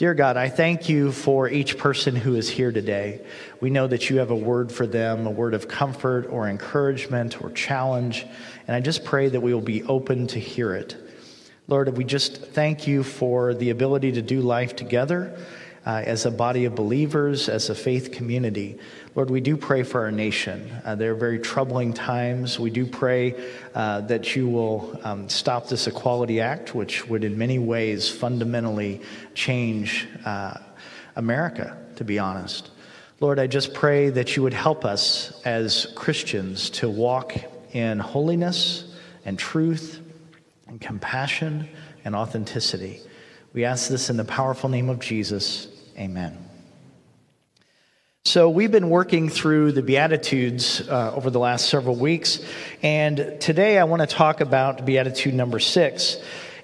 Dear God, I thank you for each person who is here today. We know that you have a word for them, a word of comfort or encouragement or challenge. And I just pray that we will be open to hear it. Lord, we just thank you for the ability to do life together uh, as a body of believers, as a faith community. Lord, we do pray for our nation. Uh, there are very troubling times. We do pray uh, that you will um, stop this Equality Act, which would in many ways fundamentally change uh, America, to be honest. Lord, I just pray that you would help us as Christians to walk in holiness and truth and compassion and authenticity. We ask this in the powerful name of Jesus. Amen. So, we've been working through the Beatitudes uh, over the last several weeks, and today I want to talk about Beatitude number six.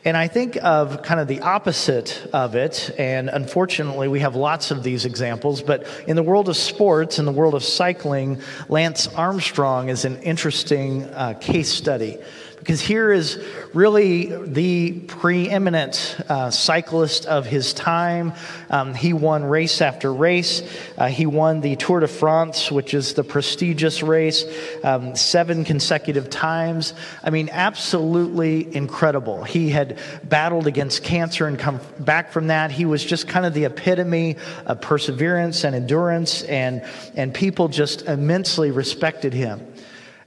And I think of kind of the opposite of it, and unfortunately, we have lots of these examples, but in the world of sports, in the world of cycling, Lance Armstrong is an interesting uh, case study because here is really the preeminent uh, cyclist of his time. Um, he won race after race. Uh, he won the Tour de France, which is the prestigious race, um, seven consecutive times. I mean, absolutely incredible. He had battled against cancer and come back from that. He was just kind of the epitome of perseverance and endurance, and, and people just immensely respected him.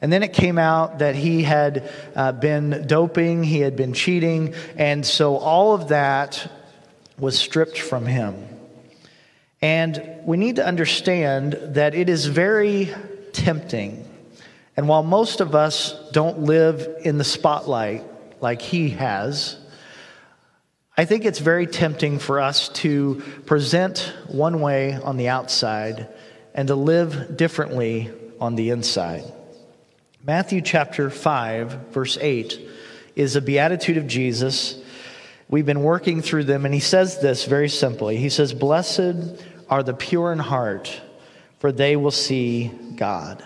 And then it came out that he had uh, been doping, he had been cheating, and so all of that was stripped from him. And we need to understand that it is very tempting. And while most of us don't live in the spotlight like he has, I think it's very tempting for us to present one way on the outside and to live differently on the inside. Matthew chapter 5, verse 8, is a beatitude of Jesus. We've been working through them, and he says this very simply. He says, Blessed are the pure in heart, for they will see God.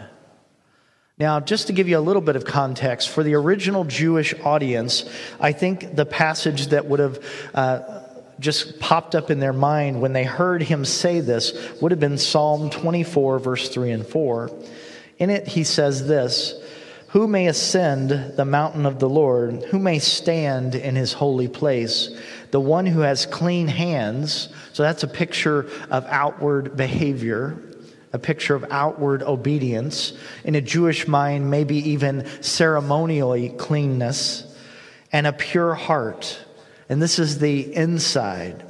Now, just to give you a little bit of context, for the original Jewish audience, I think the passage that would have uh, just popped up in their mind when they heard him say this would have been Psalm 24, verse 3 and 4. In it, he says this who may ascend the mountain of the Lord? Who may stand in his holy place? The one who has clean hands. So that's a picture of outward behavior, a picture of outward obedience. In a Jewish mind, maybe even ceremonially cleanness, and a pure heart. And this is the inside,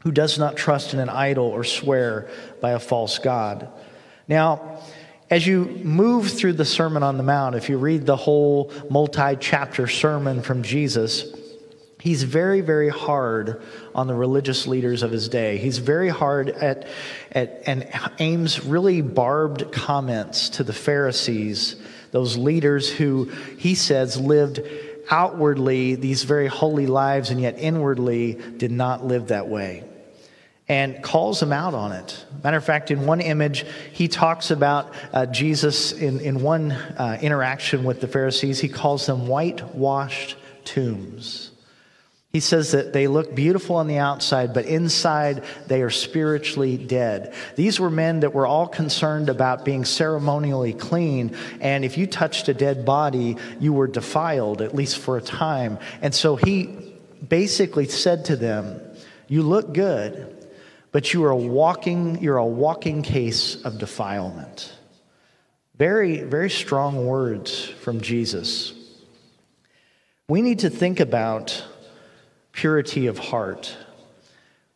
who does not trust in an idol or swear by a false God. Now, as you move through the Sermon on the Mount, if you read the whole multi chapter sermon from Jesus, he's very, very hard on the religious leaders of his day. He's very hard at, at and aims really barbed comments to the Pharisees, those leaders who he says lived outwardly these very holy lives and yet inwardly did not live that way and calls them out on it. Matter of fact, in one image, he talks about uh, Jesus in, in one uh, interaction with the Pharisees, he calls them whitewashed tombs. He says that they look beautiful on the outside, but inside they are spiritually dead. These were men that were all concerned about being ceremonially clean, and if you touched a dead body, you were defiled, at least for a time. And so he basically said to them, You look good but you are walking, you're a walking case of defilement. Very, very strong words from Jesus. We need to think about purity of heart.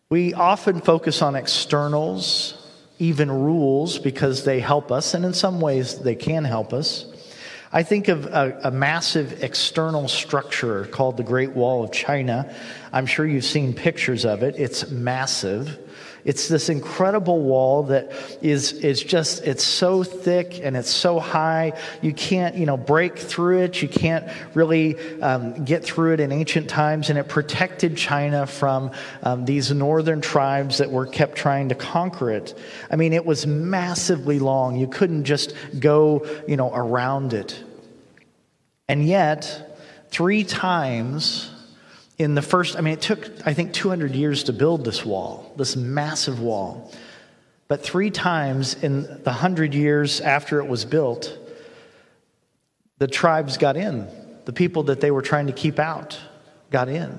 We often focus on externals, even rules, because they help us, and in some ways they can help us. I think of a, a, massive external structure called the Great Wall of China. I'm sure you've seen pictures of it. It's massive. It's this incredible wall that is, is just, it's so thick and it's so high. You can't, you know, break through it. You can't really um, get through it in ancient times. And it protected China from um, these northern tribes that were kept trying to conquer it. I mean, it was massively long. You couldn't just go, you know, around it. And yet, three times in the first, I mean, it took, I think, 200 years to build this wall, this massive wall. But three times in the hundred years after it was built, the tribes got in. The people that they were trying to keep out got in.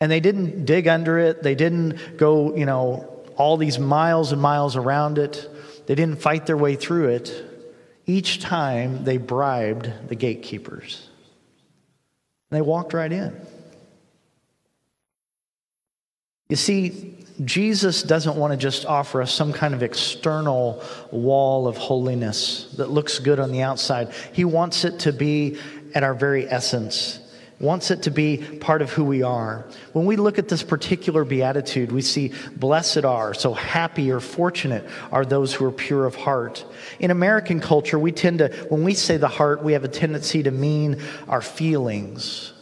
And they didn't dig under it, they didn't go, you know, all these miles and miles around it, they didn't fight their way through it. Each time they bribed the gatekeepers. And they walked right in. You see, Jesus doesn't want to just offer us some kind of external wall of holiness that looks good on the outside. He wants it to be at our very essence, wants it to be part of who we are. When we look at this particular beatitude, we see blessed are, so happy or fortunate are those who are pure of heart. In American culture, we tend to, when we say the heart, we have a tendency to mean our feelings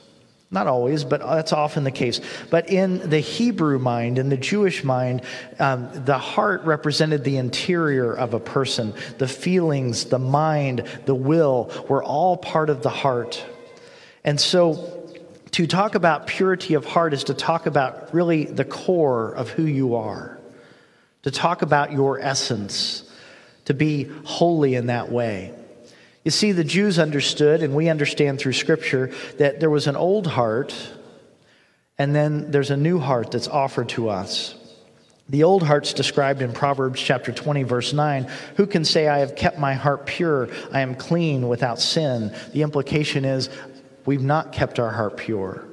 not always, but that's often the case. But in the Hebrew mind, in the Jewish mind, um, the heart represented the interior of a person. The feelings, the mind, the will were all part of the heart. And so to talk about purity of heart is to talk about really the core of who you are, to talk about your essence, to be holy in that way. You see, the Jews understood, and we understand through Scripture, that there was an old heart, and then there's a new heart that's offered to us. The old heart's described in Proverbs chapter 20, verse 9. Who can say, I have kept my heart pure? I am clean without sin. The implication is, we've not kept our heart pure.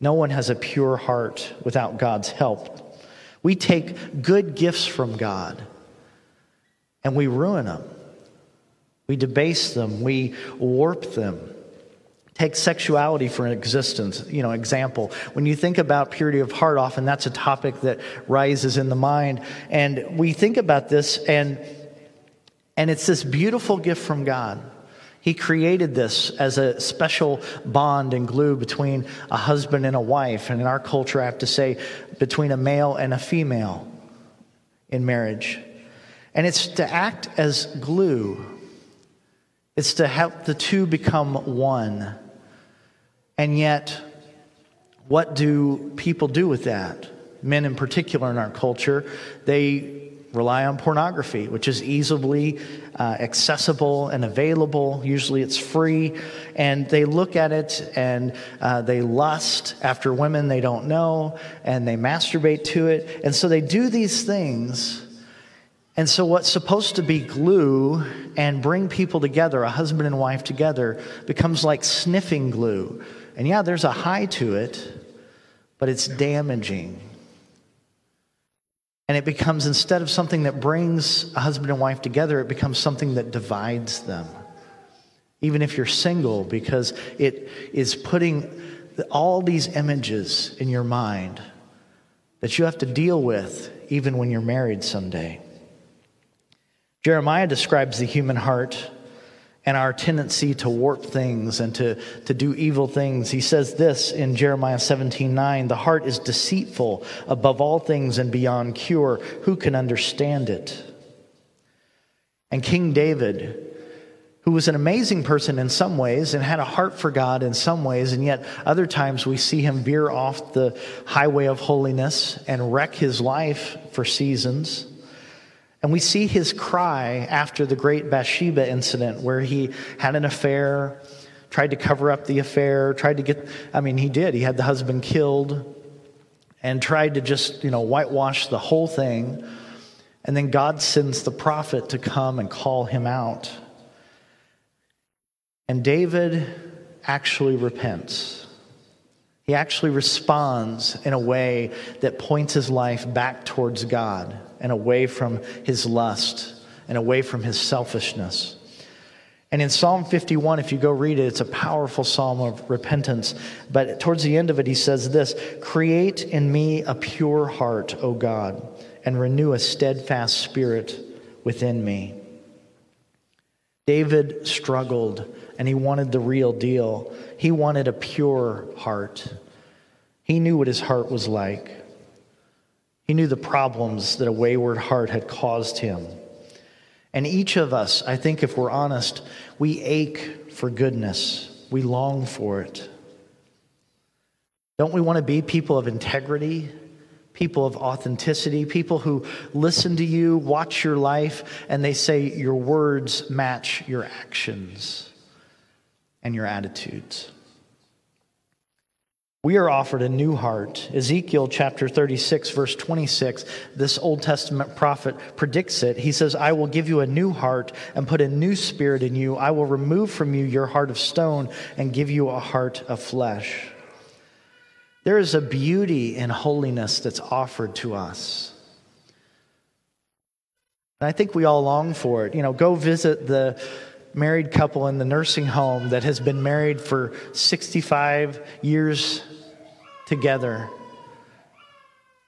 No one has a pure heart without God's help. We take good gifts from God and we ruin them. We debase them, we warp them. Take sexuality for an existence, you know, example. When you think about purity of heart, often that's a topic that rises in the mind. And we think about this and and it's this beautiful gift from God. He created this as a special bond and glue between a husband and a wife. And in our culture, I have to say, between a male and a female in marriage. And it's to act as glue it's to help the two become one. And yet, what do people do with that? Men, in particular, in our culture, they rely on pornography, which is easily uh, accessible and available. Usually it's free. And they look at it and uh, they lust after women they don't know and they masturbate to it. And so they do these things and so, what's supposed to be glue and bring people together, a husband and wife together, becomes like sniffing glue. And yeah, there's a high to it, but it's damaging. And it becomes, instead of something that brings a husband and wife together, it becomes something that divides them. Even if you're single, because it is putting all these images in your mind that you have to deal with even when you're married someday. Jeremiah describes the human heart and our tendency to warp things and to, to do evil things. He says this in Jeremiah 17 9 The heart is deceitful above all things and beyond cure. Who can understand it? And King David, who was an amazing person in some ways and had a heart for God in some ways, and yet other times we see him veer off the highway of holiness and wreck his life for seasons. And we see his cry after the great Bathsheba incident where he had an affair, tried to cover up the affair, tried to get, I mean, he did. He had the husband killed and tried to just, you know, whitewash the whole thing. And then God sends the prophet to come and call him out. And David actually repents. He actually responds in a way that points his life back towards God and away from his lust and away from his selfishness. And in Psalm 51, if you go read it, it's a powerful psalm of repentance. But towards the end of it, he says this Create in me a pure heart, O God, and renew a steadfast spirit within me. David struggled and he wanted the real deal. He wanted a pure heart. He knew what his heart was like. He knew the problems that a wayward heart had caused him. And each of us, I think if we're honest, we ache for goodness. We long for it. Don't we want to be people of integrity, people of authenticity, people who listen to you, watch your life, and they say your words match your actions and your attitudes? We are offered a new heart. Ezekiel chapter 36, verse 26, this Old Testament prophet predicts it. He says, I will give you a new heart and put a new spirit in you. I will remove from you your heart of stone and give you a heart of flesh. There is a beauty in holiness that's offered to us. And I think we all long for it. You know, go visit the married couple in the nursing home that has been married for 65 years together.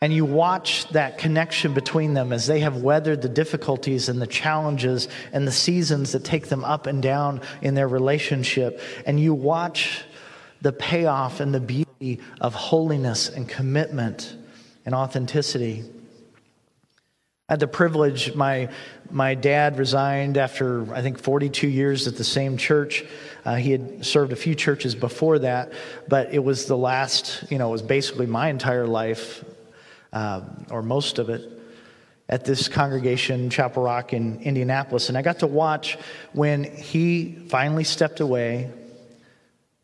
And you watch that connection between them as they have weathered the difficulties and the challenges and the seasons that take them up and down in their relationship. And you watch the payoff and the beauty of holiness and commitment and authenticity. I had the privilege, my, my dad resigned after, I think, 42 years at the same church. Uh, he had served a few churches before that, but it was the last, you know, it was basically my entire life, uh, or most of it, at this congregation, Chapel Rock in Indianapolis. And I got to watch when he finally stepped away,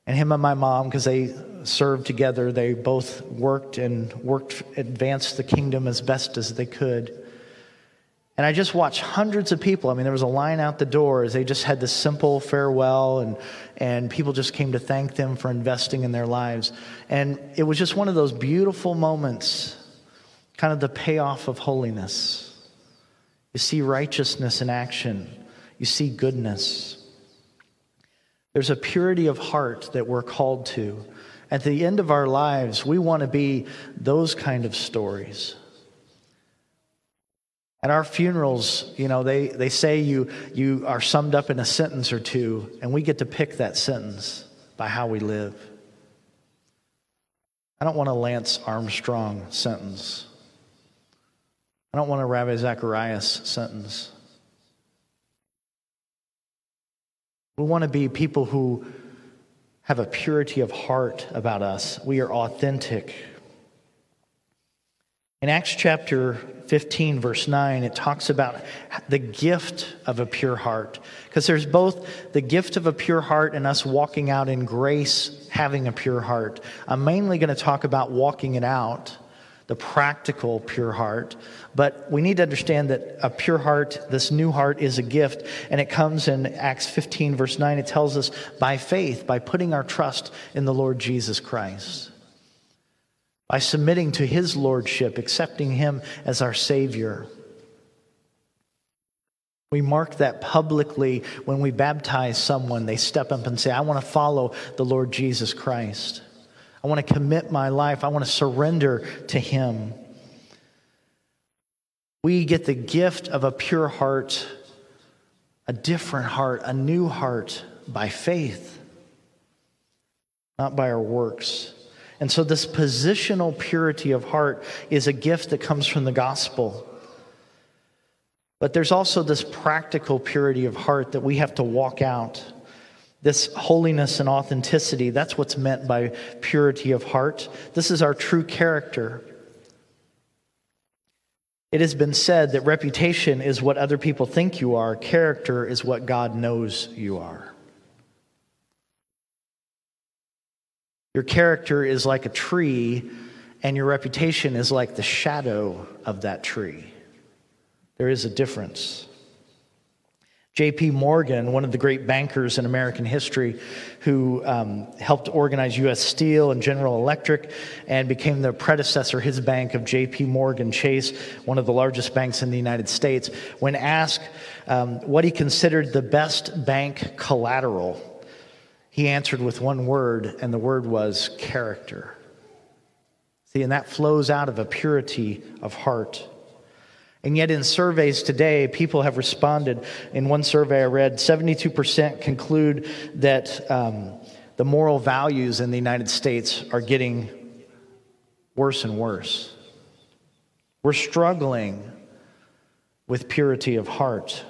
and him and my mom, because they served together, they both worked and worked, advanced the kingdom as best as they could. And I just watched hundreds of people. I mean, there was a line out the door as they just had this simple farewell, and, and people just came to thank them for investing in their lives. And it was just one of those beautiful moments, kind of the payoff of holiness. You see righteousness in action, you see goodness. There's a purity of heart that we're called to. At the end of our lives, we want to be those kind of stories. At our funerals, you know, they, they say you, you are summed up in a sentence or two, and we get to pick that sentence by how we live. I don't want a Lance Armstrong sentence. I don't want a Ravi Zacharias sentence. We want to be people who have a purity of heart about us. We are authentic. In Acts chapter 15, verse 9, it talks about the gift of a pure heart. Because there's both the gift of a pure heart and us walking out in grace, having a pure heart. I'm mainly going to talk about walking it out, the practical pure heart. But we need to understand that a pure heart, this new heart, is a gift. And it comes in Acts 15, verse 9. It tells us by faith, by putting our trust in the Lord Jesus Christ by submitting to his lordship, accepting him as our Savior. We mark that publicly when we baptize someone. They step up and say, I want to follow the Lord Jesus Christ. I want to commit my life. I want to surrender to him. We get the gift of a pure heart, a different heart, a new heart by faith, not by our works. And so, this positional purity of heart is a gift that comes from the gospel. But there's also this practical purity of heart that we have to walk out. This holiness and authenticity, that's what's meant by purity of heart. This is our true character. It has been said that reputation is what other people think you are, character is what God knows you are. Your character is like a tree, and your reputation is like the shadow of that tree. There is a difference. J.P. Morgan, one of the great bankers in American history, who um, helped organize U.S. Steel and General Electric and became the predecessor, his bank, of J.P. Morgan Chase, one of the largest banks in the United States, when asked um, what he considered the best bank collateral he answered with one word, and the word was character. See, and that flows out of a purity of heart. And yet, in surveys today, people have responded. In one survey I read, 72% conclude that um, the moral values in the United States are getting worse and worse. We're struggling with purity of heart.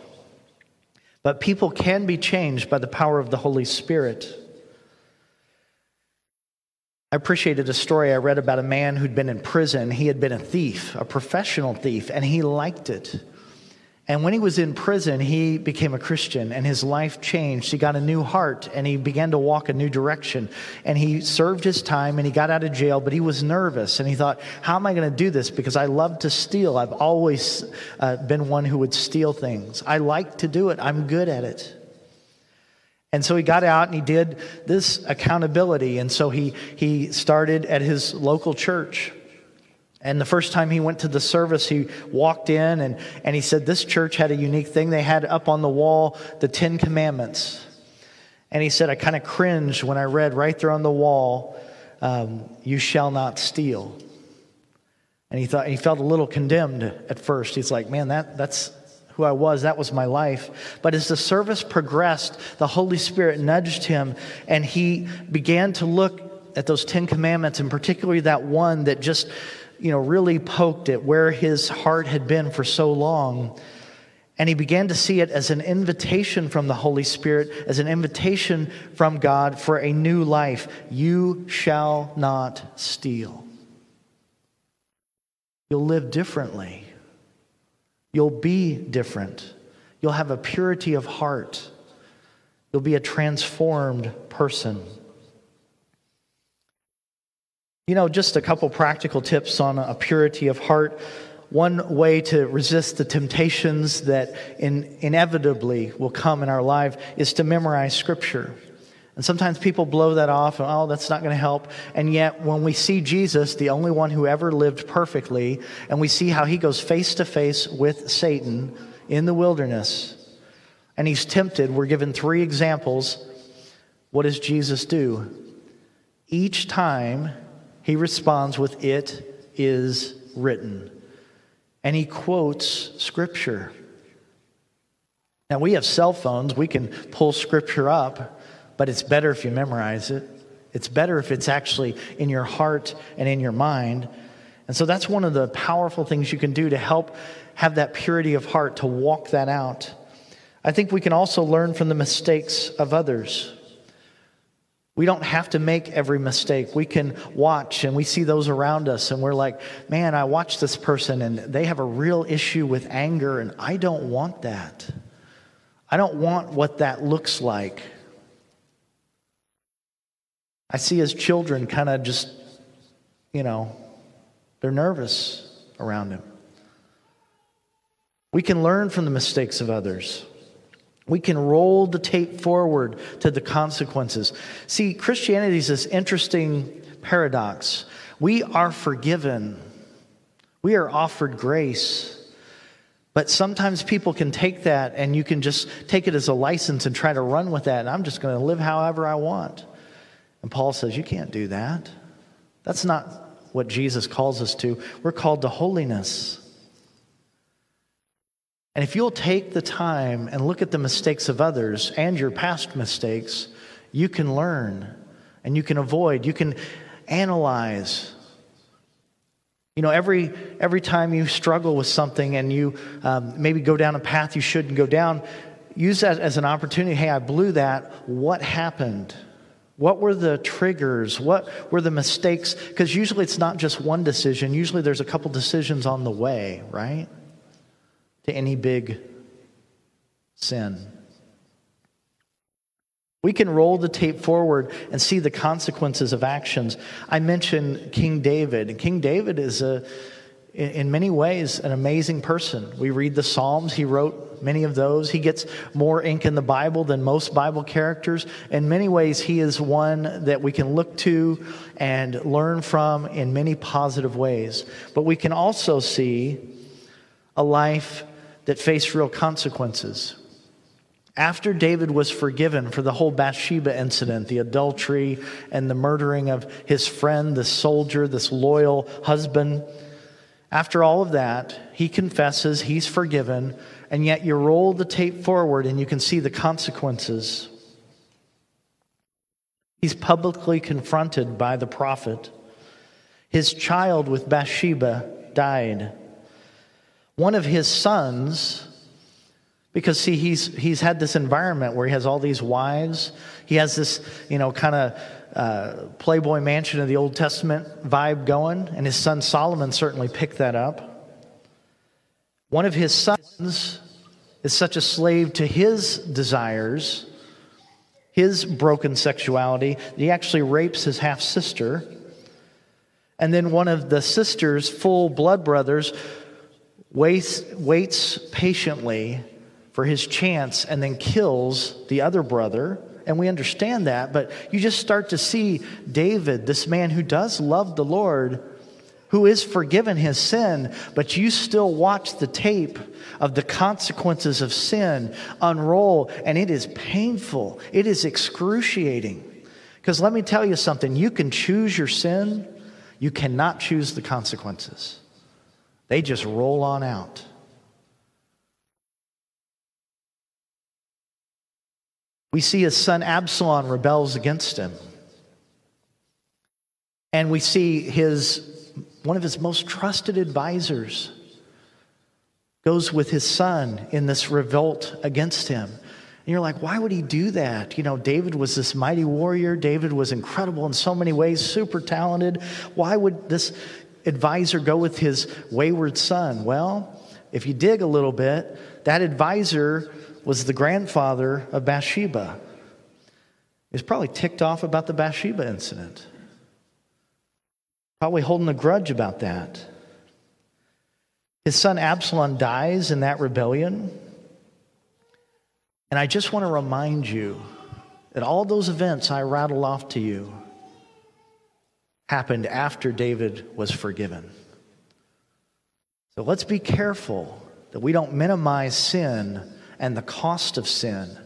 But people can be changed by the power of the Holy Spirit. I appreciated a story I read about a man who'd been in prison. He had been a thief, a professional thief, and he liked it. And when he was in prison, he became a Christian and his life changed. He got a new heart and he began to walk a new direction. And he served his time and he got out of jail, but he was nervous and he thought, How am I going to do this? Because I love to steal. I've always uh, been one who would steal things. I like to do it, I'm good at it. And so he got out and he did this accountability. And so he, he started at his local church. And the first time he went to the service, he walked in and, and he said, This church had a unique thing. They had up on the wall the Ten Commandments. And he said, I kind of cringed when I read right there on the wall, um, You shall not steal. And he thought he felt a little condemned at first. He's like, Man, that, that's, who I was. That was my life. But as the service progressed, the Holy Spirit nudged him and he began to look at those Ten Commandments, and particularly that one that just, you know, really poked at where his heart had been for so long. And he began to see it as an invitation from the Holy Spirit, as an invitation from God for a new life. You shall not steal. You'll live differently. You'll be different. You'll have a purity of heart. You'll be a transformed person. You know, just a couple practical tips on a purity of heart. One way to resist the temptations that in, inevitably will come in our life is to memorize Scripture. And sometimes people blow that off and, oh, that's not going to help. And yet, when we see Jesus, the only one who ever lived perfectly, and we see how he goes face to face with Satan in the wilderness, and he's tempted, we're given three examples. What does Jesus do? Each time he responds with, It is written. And he quotes scripture. Now, we have cell phones, we can pull scripture up but it's better if you memorize it. It's better if it's actually in your heart and in your mind. And so that's one of the powerful things you can do to help have that purity of heart, to walk that out. I think we can also learn from the mistakes of others. We don't have to make every mistake. We can watch and we see those around us, and we're like, man, I watch this person and they have a real issue with anger, and I don't want that. I don't want what that looks like. I see his children kind of just, you know, they're nervous around him. We can learn from the mistakes of others. We can roll the tape forward to the consequences. See, Christianity is this interesting paradox. We are forgiven, we are offered grace. But sometimes people can take that and you can just take it as a license and try to run with that. And I'm just going to live however I want. And Paul says, You can't do that. That's not what Jesus calls us to. We're called to holiness. And if you'll take the time and look at the mistakes of others and your past mistakes, you can learn and you can avoid, you can analyze. You know, every, every time you struggle with something and you um, maybe go down a path you shouldn't go down, use that as an opportunity. Hey, I blew that. What happened? What were the triggers? What were the mistakes? Because usually it's not just one decision, usually there's a couple decisions on the way, right? To any big sin. We can roll the tape forward and see the consequences of actions. I mentioned King David. King David is a in many ways an amazing person. We read the Psalms, he wrote many of those. He gets more ink in the Bible than most Bible characters. In many ways, he is one that we can look to and learn from in many positive ways. But we can also see a life that faced real consequences. After David was forgiven for the whole Bathsheba incident, the adultery and the murdering of his friend, this soldier, this loyal husband, after all of that, he confesses he's forgiven, and yet you roll the tape forward and you can see the consequences. He's publicly confronted by the prophet. His child with Bathsheba died. One of his sons, because see, he's, he's had this environment where he has all these wives, he has this, you know, kind of uh, Playboy Mansion of the Old Testament vibe going, and his son Solomon certainly picked that up. One of his sons is such a slave to his desires, his broken sexuality, he actually rapes his half sister. And then one of the sisters, full blood brothers, waits, waits patiently for his chance and then kills the other brother. And we understand that, but you just start to see David, this man who does love the Lord, who is forgiven his sin, but you still watch the tape of the consequences of sin unroll, and it is painful. It is excruciating. Because let me tell you something you can choose your sin, you cannot choose the consequences. They just roll on out. We see his son Absalom rebels against him. And we see his one of his most trusted advisors goes with his son in this revolt against him. And you're like, why would he do that? You know, David was this mighty warrior. David was incredible in so many ways, super talented. Why would this advisor go with his wayward son? Well, if you dig a little bit, that advisor was the grandfather of Bathsheba. He was probably ticked off about the Bathsheba incident. Probably holding a grudge about that. His son Absalom dies in that rebellion. And I just want to remind you that all those events I rattle off to you happened after David was forgiven. So let's be careful that we don't minimize sin and the cost of sin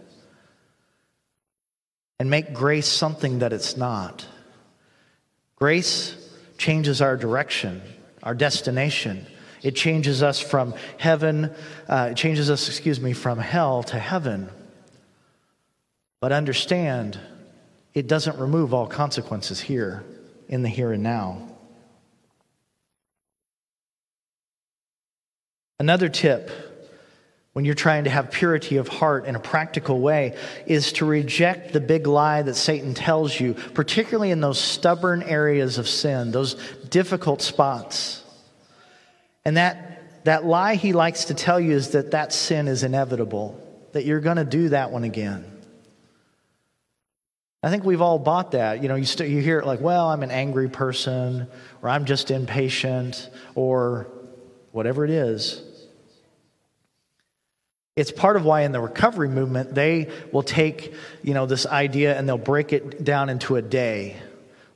and make grace something that it's not. Grace changes our direction, our destination. It changes us from heaven, uh, it changes us, excuse me, from hell to heaven. But understand, it doesn't remove all consequences here in the here and now. Another tip when you're trying to have purity of heart in a practical way is to reject the big lie that Satan tells you, particularly in those stubborn areas of sin, those difficult spots. And that, that lie he likes to tell you is that that sin is inevitable, that you're going to do that one again. I think we've all bought that. You know, you, st- you hear it like, well, I'm an angry person, or I'm just impatient, or whatever it is. It's part of why in the recovery movement, they will take, you know, this idea and they'll break it down into a day.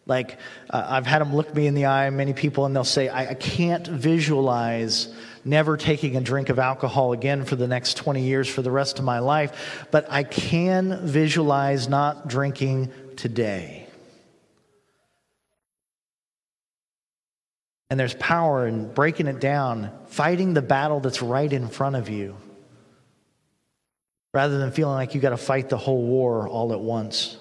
Like, uh, I've had them look me in the eye, many people, and they'll say, I, I can't visualize never taking a drink of alcohol again for the next 20 years for the rest of my life, but I can visualize not drinking today. And there's power in breaking it down, fighting the battle that's right in front of you rather than feeling like you got to fight the whole war all at once.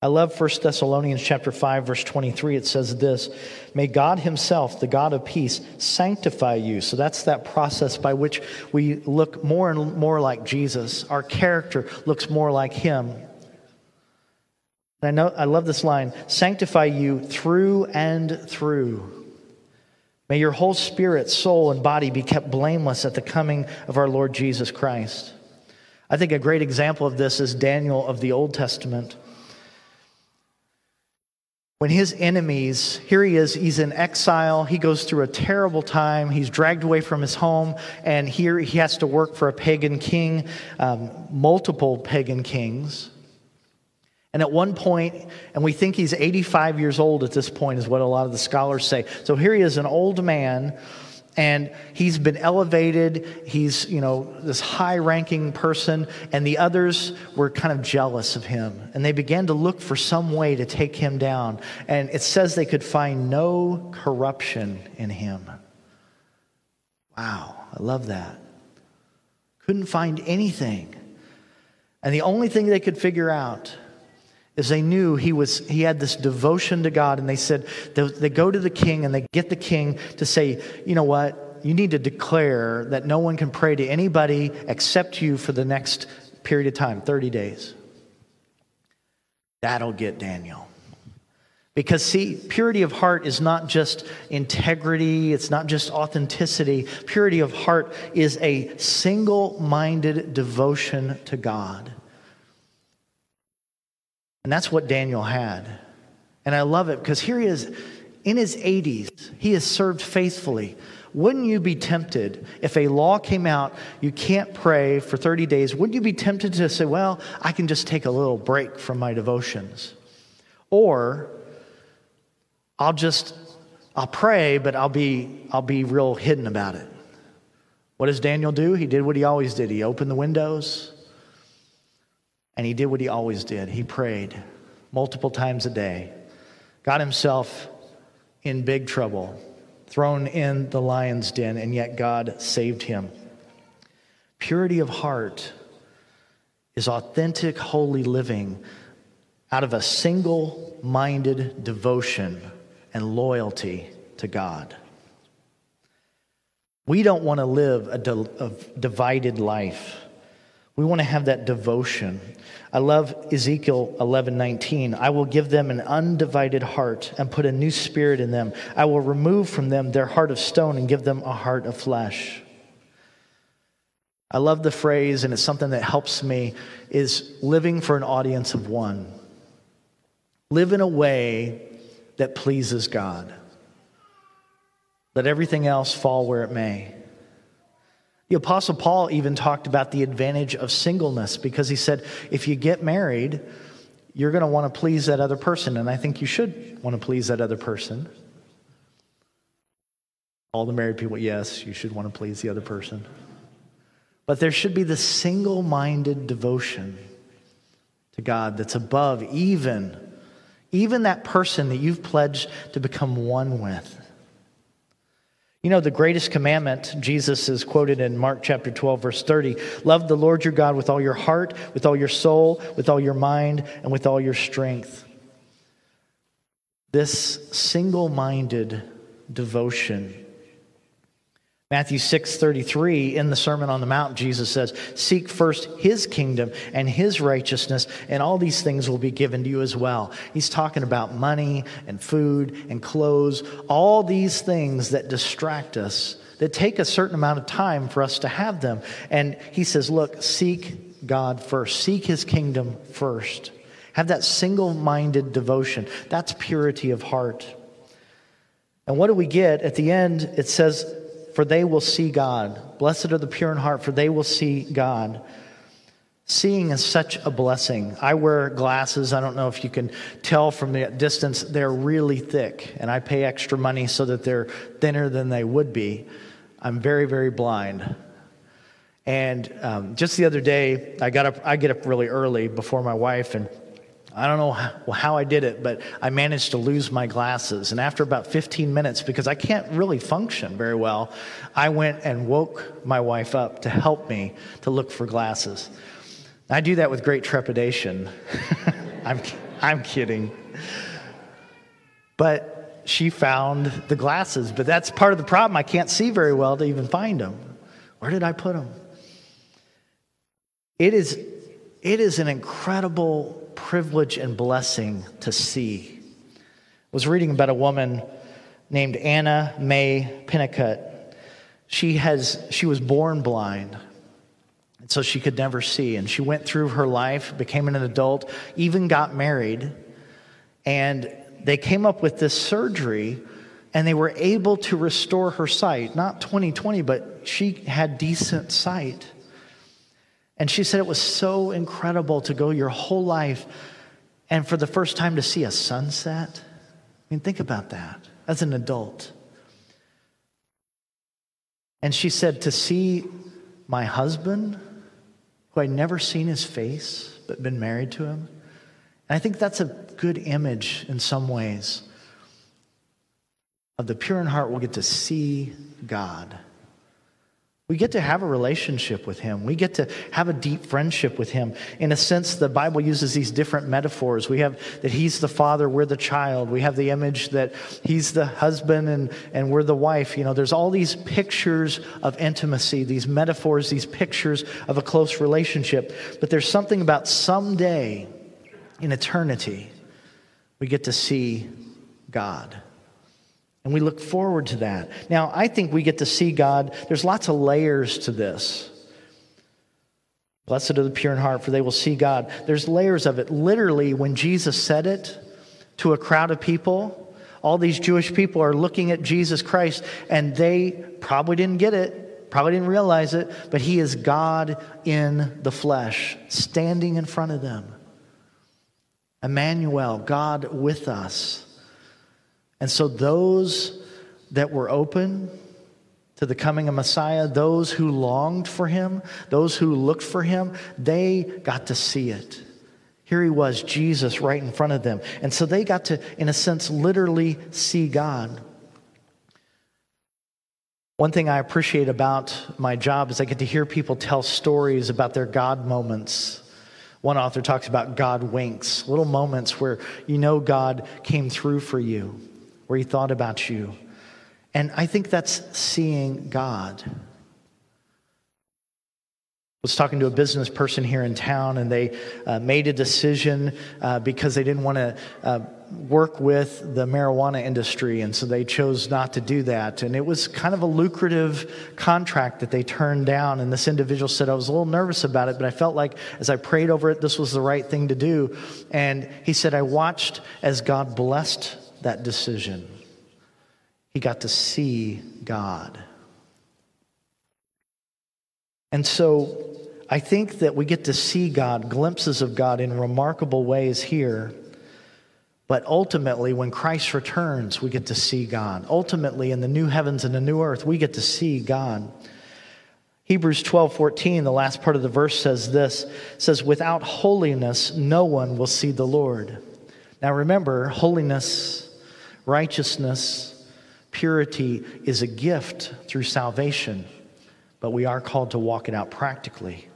I love 1 Thessalonians chapter 5 verse 23 it says this may God himself the God of peace sanctify you. So that's that process by which we look more and more like Jesus. Our character looks more like him. I know I love this line sanctify you through and through. May your whole spirit, soul, and body be kept blameless at the coming of our Lord Jesus Christ. I think a great example of this is Daniel of the Old Testament. When his enemies, here he is, he's in exile, he goes through a terrible time, he's dragged away from his home, and here he has to work for a pagan king, um, multiple pagan kings. And at one point, and we think he's 85 years old at this point, is what a lot of the scholars say. So here he is, an old man, and he's been elevated. He's, you know, this high ranking person, and the others were kind of jealous of him. And they began to look for some way to take him down. And it says they could find no corruption in him. Wow, I love that. Couldn't find anything. And the only thing they could figure out is they knew he was he had this devotion to God and they said they, they go to the king and they get the king to say you know what you need to declare that no one can pray to anybody except you for the next period of time 30 days That'll get Daniel. Because, see, purity of heart is not just integrity, it's not just authenticity. Purity of heart is a single minded devotion to God. And that's what Daniel had. And I love it because here he is in his 80s, he has served faithfully. Wouldn't you be tempted if a law came out, you can't pray for 30 days? Wouldn't you be tempted to say, well, I can just take a little break from my devotions? Or I'll just, I'll pray, but I'll be, I'll be real hidden about it. What does Daniel do? He did what he always did. He opened the windows and he did what he always did. He prayed multiple times a day, got himself in big trouble, thrown in the lion's den, and yet God saved him. Purity of heart is authentic, holy living out of a single minded devotion and loyalty to God. We don't want to live a, a divided life. We want to have that devotion. I love Ezekiel 11:19. I will give them an undivided heart and put a new spirit in them. I will remove from them their heart of stone and give them a heart of flesh. I love the phrase and it's something that helps me is living for an audience of one. Live in a way that pleases God. Let everything else fall where it may. The Apostle Paul even talked about the advantage of singleness because he said, if you get married, you're going to want to please that other person. And I think you should want to please that other person. All the married people, yes, you should want to please the other person. But there should be the single minded devotion to God that's above even, even that person that you've pledged to become one with. You know, the greatest commandment, Jesus is quoted in Mark chapter 12, verse 30 love the Lord your God with all your heart, with all your soul, with all your mind, and with all your strength. This single minded devotion Matthew 6:33 in the Sermon on the Mount Jesus says, "Seek first his kingdom and his righteousness, and all these things will be given to you as well." He's talking about money and food and clothes, all these things that distract us, that take a certain amount of time for us to have them. And he says, "Look, seek God first. Seek his kingdom first. Have that single-minded devotion. That's purity of heart." And what do we get at the end? It says for they will see God. Blessed are the pure in heart, for they will see God. Seeing is such a blessing. I wear glasses. I don't know if you can tell from the distance, they're really thick, and I pay extra money so that they're thinner than they would be. I'm very, very blind. And um, just the other day, I got up. I get up really early before my wife, and I don't know how, I did it, but I managed to lose my glasses. And after about 15 minutes, because I can't really function very well, I went and woke my wife up to help me to look for glasses. I do that with great trepidation. I'm, I'm kidding. But she found the glasses. But that's part of the problem. I can't see very well to even find them. Where did I put them? It is, it is an incredible privilege and blessing to see. I was reading about a woman named Anna Mae Pennicott. She, has, she was born blind, and so she could never see. And she went through her life, became an adult, even got married, and they came up with this surgery and they were able to restore her sight. Not 2020, but she had decent sight. And she said it was so incredible to go your whole life and for the first time to see a sunset. I mean, think about that as an adult. And she said, to see my husband, who I'd never seen his face, but been married to him. And I think that's a good image in some ways of the pure in heart will get to see God. We get to have a relationship with him. We get to have a deep friendship with him. In a sense, the Bible uses these different metaphors. We have that he's the father, we're the child. We have the image that he's the husband and, and we're the wife. You know, there's all these pictures of intimacy, these metaphors, these pictures of a close relationship. But there's something about someday in eternity, we get to see God. And we look forward to that. Now, I think we get to see God. There's lots of layers to this. Blessed are the pure in heart, for they will see God. There's layers of it. Literally, when Jesus said it to a crowd of people, all these Jewish people are looking at Jesus Christ, and they probably didn't get it, probably didn't realize it, but he is God in the flesh, standing in front of them. Emmanuel, God with us. And so those that were open to the coming of Messiah, those who longed for him, those who looked for him, they got to see it. Here he was, Jesus, right in front of them. And so they got to, in a sense, literally see God. One thing I appreciate about my job is I get to hear people tell stories about their God moments. One author talks about God winks, little moments where you know God came through for you where he thought about you. And I think that's seeing God. I was talking to a business person here in town, and they uh, made a decision uh, because they didn't want to uh, work with the marijuana industry, and so they chose not to do that. And it was kind of a lucrative contract that they turned down. And this individual said, I was a little nervous about it, but I felt like as I prayed over it, this was the right thing to do. And he said, I watched as God blessed that decision. He got to see God. And so I think that we get to see God, glimpses of God in remarkable ways here. But ultimately, when Christ returns, we get to see God. Ultimately, in the new heavens and the new earth, we get to see God. Hebrews 12, 14, the last part of the verse says this says, Without holiness, no one will see the Lord. Now remember, holiness Righteousness, purity is a gift through salvation, but we are called to walk it out practically.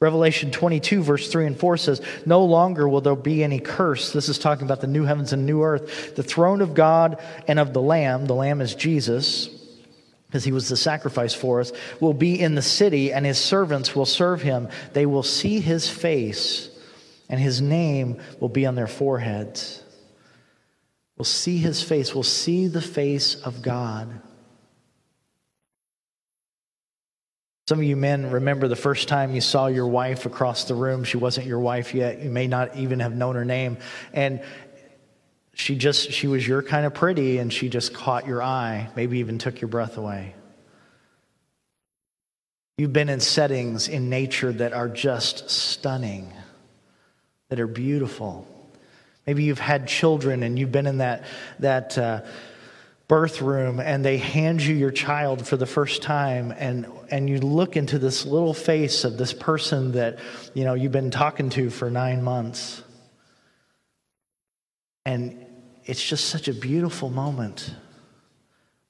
Revelation 22, verse 3 and 4 says, No longer will there be any curse. This is talking about the new heavens and new earth. The throne of God and of the Lamb, the Lamb is Jesus, because he was the sacrifice for us, will be in the city, and his servants will serve him. They will see his face, and his name will be on their foreheads. We'll see his face. We'll see the face of God. Some of you men remember the first time you saw your wife across the room. She wasn't your wife yet. You may not even have known her name. And she just, she was your kind of pretty and she just caught your eye, maybe even took your breath away. You've been in settings in nature that are just stunning, that are beautiful. Maybe you've had children and you've been in that, that uh, birth room and they hand you your child for the first time and, and you look into this little face of this person that you know, you've been talking to for nine months. And it's just such a beautiful moment.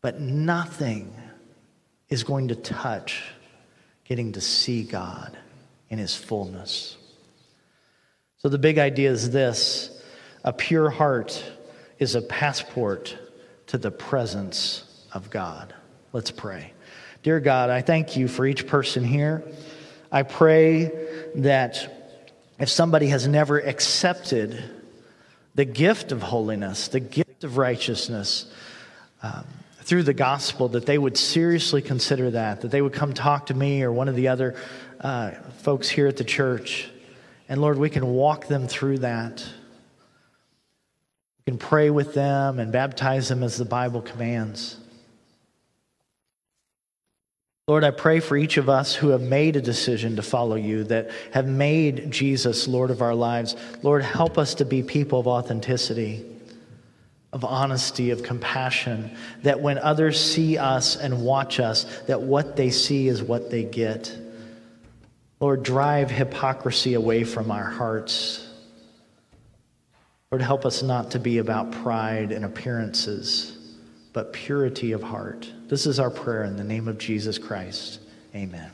But nothing is going to touch getting to see God in his fullness. So the big idea is this a pure heart is a passport to the presence of God. Let's pray. Dear God, I thank you for each person here. I pray that if somebody has never accepted the gift of holiness, the gift of righteousness, um, through the gospel, that they would seriously consider that, that they would come talk to me or one of the other uh, folks here at the church. And Lord, we can walk them through that. You can pray with them and baptize them as the Bible commands. Lord, I pray for each of us who have made a decision to follow you, that have made Jesus Lord of our lives. Lord, help us to be people of authenticity, of honesty, of compassion, that when others see us and watch us, that what they see is what they get. Lord, drive hypocrisy away from our hearts. Lord, help us not to be about pride and appearances, but purity of heart. This is our prayer in the name of Jesus Christ. Amen.